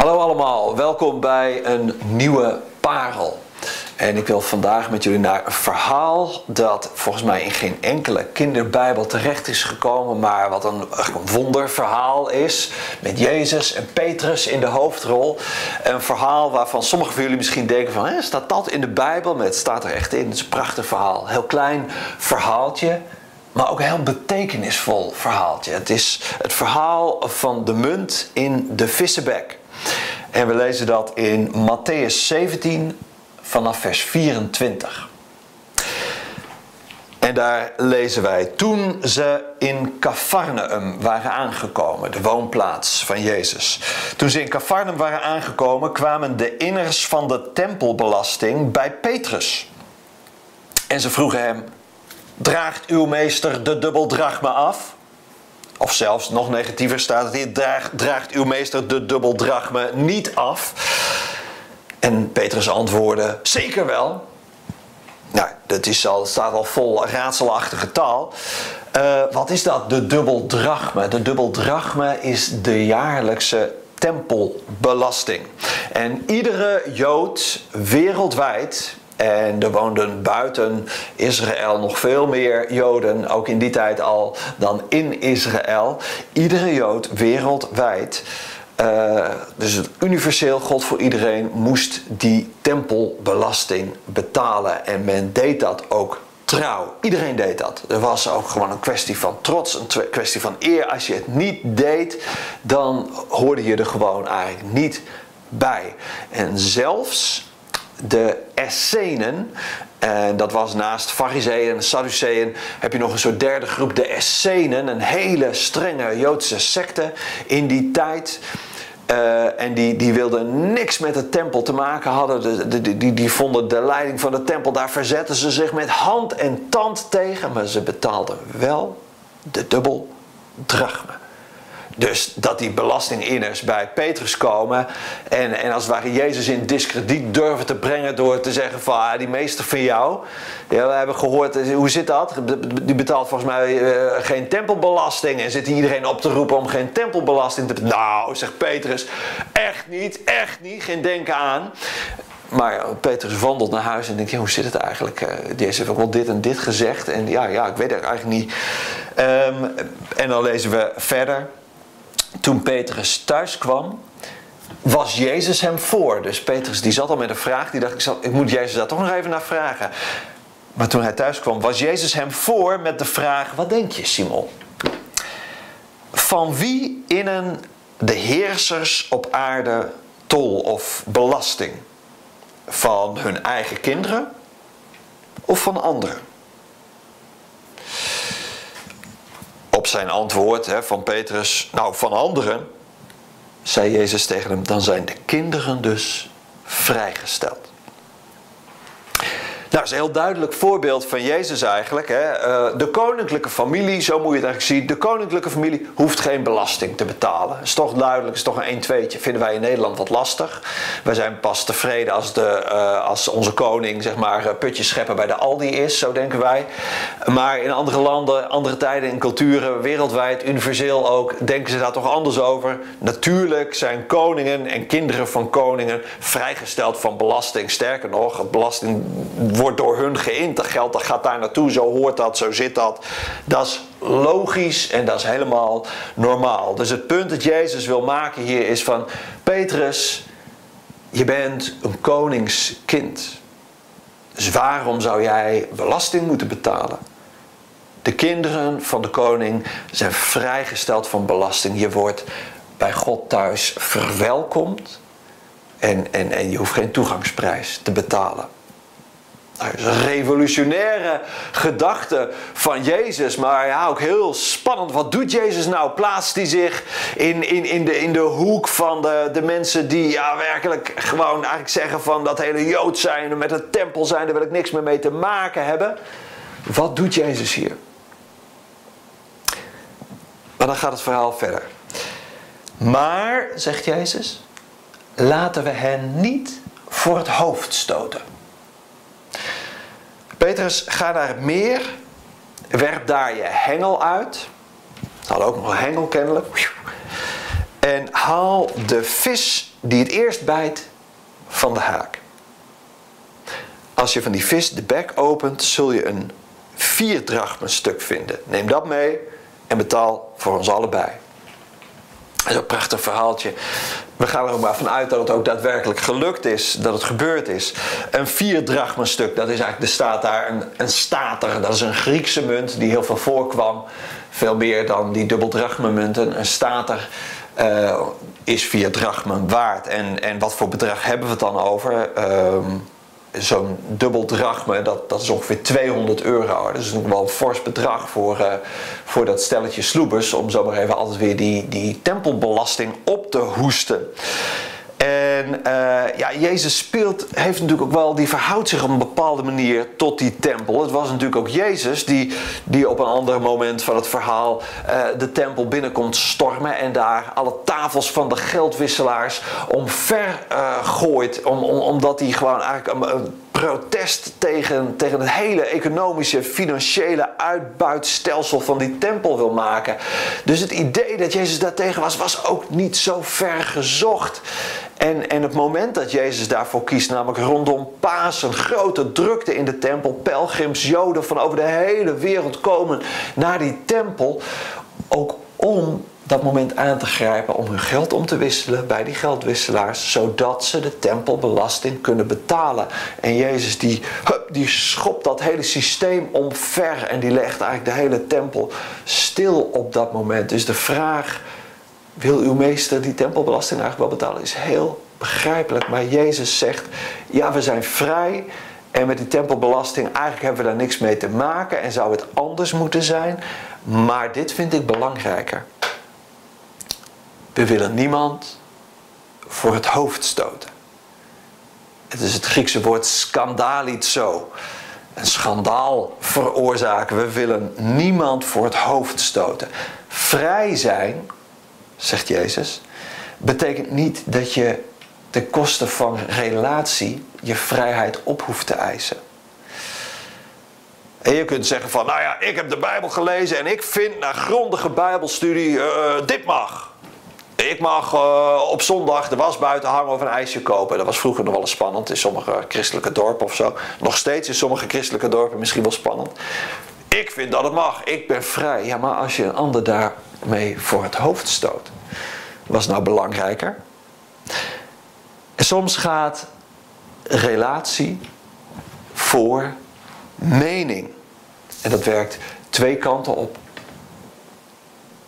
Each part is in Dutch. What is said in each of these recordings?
Hallo allemaal, welkom bij een nieuwe parel. En ik wil vandaag met jullie naar een verhaal dat volgens mij in geen enkele kinderbijbel terecht is gekomen, maar wat een, wonderverhaal is. Met Jezus en Petrus in de hoofdrol. Een verhaal waarvan sommigen van jullie misschien denken van, staat dat in de Bijbel? Maar het staat er echt in. Het is een prachtig verhaal. Heel klein verhaaltje, maar ook een heel betekenisvol verhaaltje. Het is het verhaal van de munt in de vissenbek. En we lezen dat in Matthäus 17 vanaf vers 24. En daar lezen wij: Toen ze in Capharnaum waren aangekomen, de woonplaats van Jezus. Toen ze in Capharnaum waren aangekomen, kwamen de inners van de tempelbelasting bij Petrus. En ze vroegen hem: Draagt uw meester de dubbeldrachme af? Of zelfs nog negatiever staat het hier: draagt, draagt uw meester de dubbeldrachme niet af? En Petrus antwoordde: Zeker wel. Nou, dat is al, staat al vol raadselachtige taal. Uh, wat is dat, de dubbeldrachme? De dubbeldrachme is de jaarlijkse tempelbelasting. En iedere Jood wereldwijd en er woonden buiten Israël nog veel meer Joden, ook in die tijd al, dan in Israël. Iedere Jood wereldwijd, uh, dus het universeel God voor iedereen, moest die tempelbelasting betalen. En men deed dat ook trouw. Iedereen deed dat. Er was ook gewoon een kwestie van trots, een kwestie van eer. Als je het niet deed, dan hoorde je er gewoon eigenlijk niet bij. En zelfs de Essenen. En dat was naast Fariseeën en Sadduceeën heb je nog een soort derde groep, de Essenen. Een hele strenge Joodse secte in die tijd. Uh, en die, die wilden niks met de tempel te maken hadden. De, de, die, die vonden de leiding van de tempel, daar verzetten ze zich met hand en tand tegen. Maar ze betaalden wel de dubbel drachme. Dus dat die belastinginners bij Petrus komen en, en als het ware Jezus in discrediet durven te brengen door te zeggen van ah, die meester van jou. Ja, we hebben gehoord, eh, hoe zit dat? Die betaalt volgens mij uh, geen tempelbelasting en zit iedereen op te roepen om geen tempelbelasting te betalen. Nou, zegt Petrus, echt niet, echt niet, geen denken aan. Maar Petrus wandelt naar huis en denkt, hoe zit het eigenlijk? Jezus heeft ook wel dit en dit gezegd. En ja, ja ik weet het eigenlijk niet. Um, en dan lezen we verder toen Petrus thuis kwam, was Jezus hem voor. Dus Petrus die zat al met een vraag. Die dacht, ik, zal, ik moet Jezus daar toch nog even naar vragen. Maar toen hij thuis kwam, was Jezus hem voor met de vraag: Wat denk je, Simon? Van wie innen de heersers op aarde tol of belasting? Van hun eigen kinderen of van anderen? Op zijn antwoord hè, van Petrus, nou van anderen, zei Jezus tegen hem, dan zijn de kinderen dus vrijgesteld. Nou, dat is een heel duidelijk voorbeeld van Jezus eigenlijk. Hè. Eh, de koninklijke familie, zo moet je het eigenlijk zien. De koninklijke familie hoeft geen belasting te betalen. Is toch duidelijk, is toch een 1-2'tje. Vinden wij in Nederland wat lastig. Wij zijn pas tevreden als, de, uh, als onze koning, zeg maar, eh, putjes scheppen bij de Aldi is. Zo denken wij. Maar in andere landen, andere tijden en culturen, wereldwijd, universeel ook, denken ze daar toch anders over. Natuurlijk zijn koningen en kinderen van koningen vrijgesteld van belasting. Sterker nog, belasting wordt door hun geld dat gaat daar naartoe, zo hoort dat, zo zit dat. Dat is logisch en dat is helemaal normaal. Dus het punt dat Jezus wil maken hier is van... Petrus, je bent een koningskind. Dus waarom zou jij belasting moeten betalen? De kinderen van de koning zijn vrijgesteld van belasting. Je wordt bij God thuis verwelkomd en, en, en je hoeft geen toegangsprijs te betalen. Nou, dat is een revolutionaire gedachte van Jezus. Maar ja, ook heel spannend. Wat doet Jezus nou? Plaatst hij zich in, in, in, de, in de hoek van de, de mensen die ja, werkelijk gewoon eigenlijk zeggen van dat hele Jood zijn. Met het tempel zijn, daar wil ik niks meer mee te maken hebben. Wat doet Jezus hier? Maar dan gaat het verhaal verder. Maar, zegt Jezus, laten we hen niet voor het hoofd stoten. Petrus, ga naar het meer, werp daar je hengel uit. Ze hadden ook nog een hengel kennelijk. En, haal de vis die het eerst bijt van de haak. Als je van die vis de bek opent, zul je een vier drachmen stuk vinden. Neem dat mee en betaal voor ons allebei. Dat is een prachtig verhaaltje. We gaan er ook maar vanuit dat het ook daadwerkelijk gelukt is, dat het gebeurd is. Een vier stuk, dat is eigenlijk, er staat daar een, een stater, dat is een Griekse munt die heel veel voorkwam. Veel meer dan die dubbeldrachmenmunten. Een stater uh, is vier drachmen waard. En, en wat voor bedrag hebben we het dan over? Uh, zo'n dubbel drachme, dat, dat is ongeveer 200 euro. Dat is natuurlijk wel een fors bedrag voor, uh, voor dat stelletje sloebers... om zomaar even altijd weer die, die tempelbelasting op te hoesten. En uh, ja, Jezus speelt, heeft natuurlijk ook wel, die verhoudt zich op een bepaalde manier tot die tempel. Het was natuurlijk ook Jezus die, die op een ander moment van het verhaal uh, de tempel binnenkomt stormen en daar alle tafels van de geldwisselaars omver gooit. Om, om, omdat hij gewoon eigenlijk protest tegen, tegen het hele economische, financiële uitbuitstelsel van die tempel wil maken. Dus het idee dat Jezus daartegen was, was ook niet zo ver gezocht. En, en het moment dat Jezus daarvoor kiest, namelijk rondom Pasen, grote drukte in de tempel, pelgrims, Joden van over de hele wereld komen naar die tempel, ook om dat moment aan te grijpen om hun geld om te wisselen bij die geldwisselaars, zodat ze de tempelbelasting kunnen betalen. En Jezus die, hup, die schopt dat hele systeem omver en die legt eigenlijk de hele tempel stil op dat moment. Dus de vraag, wil uw meester die tempelbelasting eigenlijk wel betalen, is heel begrijpelijk. Maar Jezus zegt, ja we zijn vrij en met die tempelbelasting eigenlijk hebben we daar niks mee te maken en zou het anders moeten zijn. Maar dit vind ik belangrijker. We willen niemand voor het hoofd stoten. Het is het Griekse woord skandalizo. Een schandaal veroorzaken. We willen niemand voor het hoofd stoten. Vrij zijn, zegt Jezus, betekent niet dat je ten koste van relatie je vrijheid op hoeft te eisen. En je kunt zeggen van, nou ja, ik heb de Bijbel gelezen en ik vind na grondige Bijbelstudie, uh, dit mag. Ik mag uh, op zondag de was buiten hangen of een ijsje kopen. Dat was vroeger nog wel eens spannend in sommige christelijke dorpen of zo. Nog steeds in sommige christelijke dorpen misschien wel spannend. Ik vind dat het mag. Ik ben vrij. Ja, maar als je een ander daarmee voor het hoofd stoot, was nou belangrijker? En soms gaat relatie voor mening. En dat werkt twee kanten op.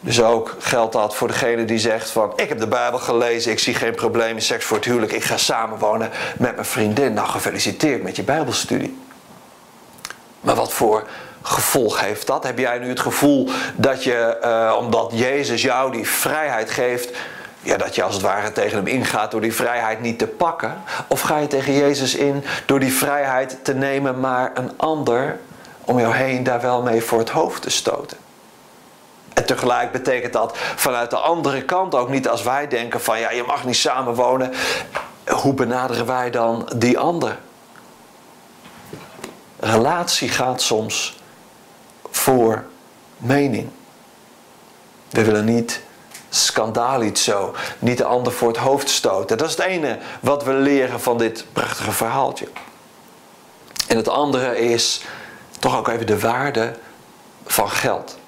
Dus ook geldt dat voor degene die zegt van... ik heb de Bijbel gelezen, ik zie geen probleem in seks voor het huwelijk... ik ga samenwonen met mijn vriendin. Nou, gefeliciteerd met je Bijbelstudie. Maar wat voor gevolg heeft dat? Heb jij nu het gevoel dat je, uh, omdat Jezus jou die vrijheid geeft... Ja, dat je als het ware tegen hem ingaat door die vrijheid niet te pakken? Of ga je tegen Jezus in door die vrijheid te nemen... maar een ander om jou heen daar wel mee voor het hoofd te stoten? En tegelijk betekent dat vanuit de andere kant ook niet als wij denken van ja, je mag niet samenwonen. Hoe benaderen wij dan die ander? Relatie gaat soms voor mening. We willen niet zo, niet de ander voor het hoofd stoten. Dat is het ene wat we leren van dit prachtige verhaaltje. En het andere is toch ook even de waarde van geld.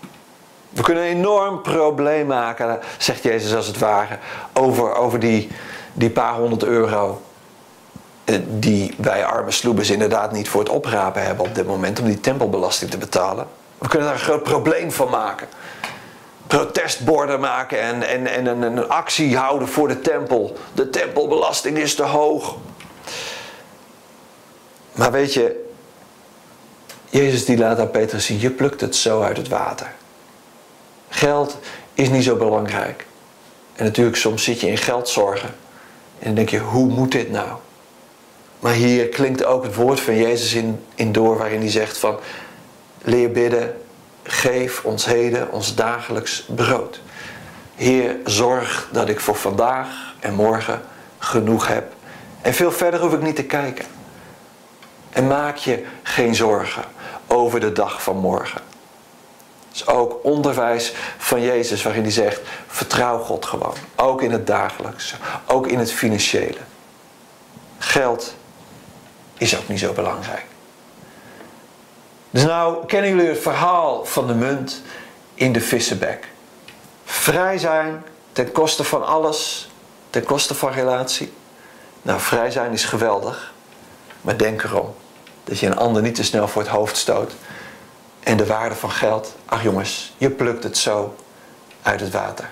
We kunnen een enorm probleem maken, zegt Jezus als het ware, over, over die, die paar honderd euro eh, die wij arme sloebers inderdaad niet voor het oprapen hebben op dit moment om die tempelbelasting te betalen. We kunnen daar een groot probleem van maken. Protestborden maken en, en, en een, een actie houden voor de tempel. De tempelbelasting is te hoog. Maar weet je, Jezus die laat aan Petrus zien, je plukt het zo uit het water. Geld is niet zo belangrijk. En natuurlijk, soms zit je in geldzorgen. En dan denk je, hoe moet dit nou? Maar hier klinkt ook het woord van Jezus in, in door, waarin hij zegt van... Leer bidden, geef ons heden ons dagelijks brood. Heer, zorg dat ik voor vandaag en morgen genoeg heb. En veel verder hoef ik niet te kijken. En maak je geen zorgen over de dag van morgen. Is ook onderwijs van Jezus waarin hij zegt: vertrouw God gewoon. Ook in het dagelijkse, ook in het financiële. Geld is ook niet zo belangrijk. Dus nou kennen jullie het verhaal van de munt in de vissenbek. Vrij zijn ten koste van alles, ten koste van relatie. Nou, vrij zijn is geweldig, maar denk erom dat je een ander niet te snel voor het hoofd stoot. En de waarde van geld, ach jongens, je plukt het zo uit het water.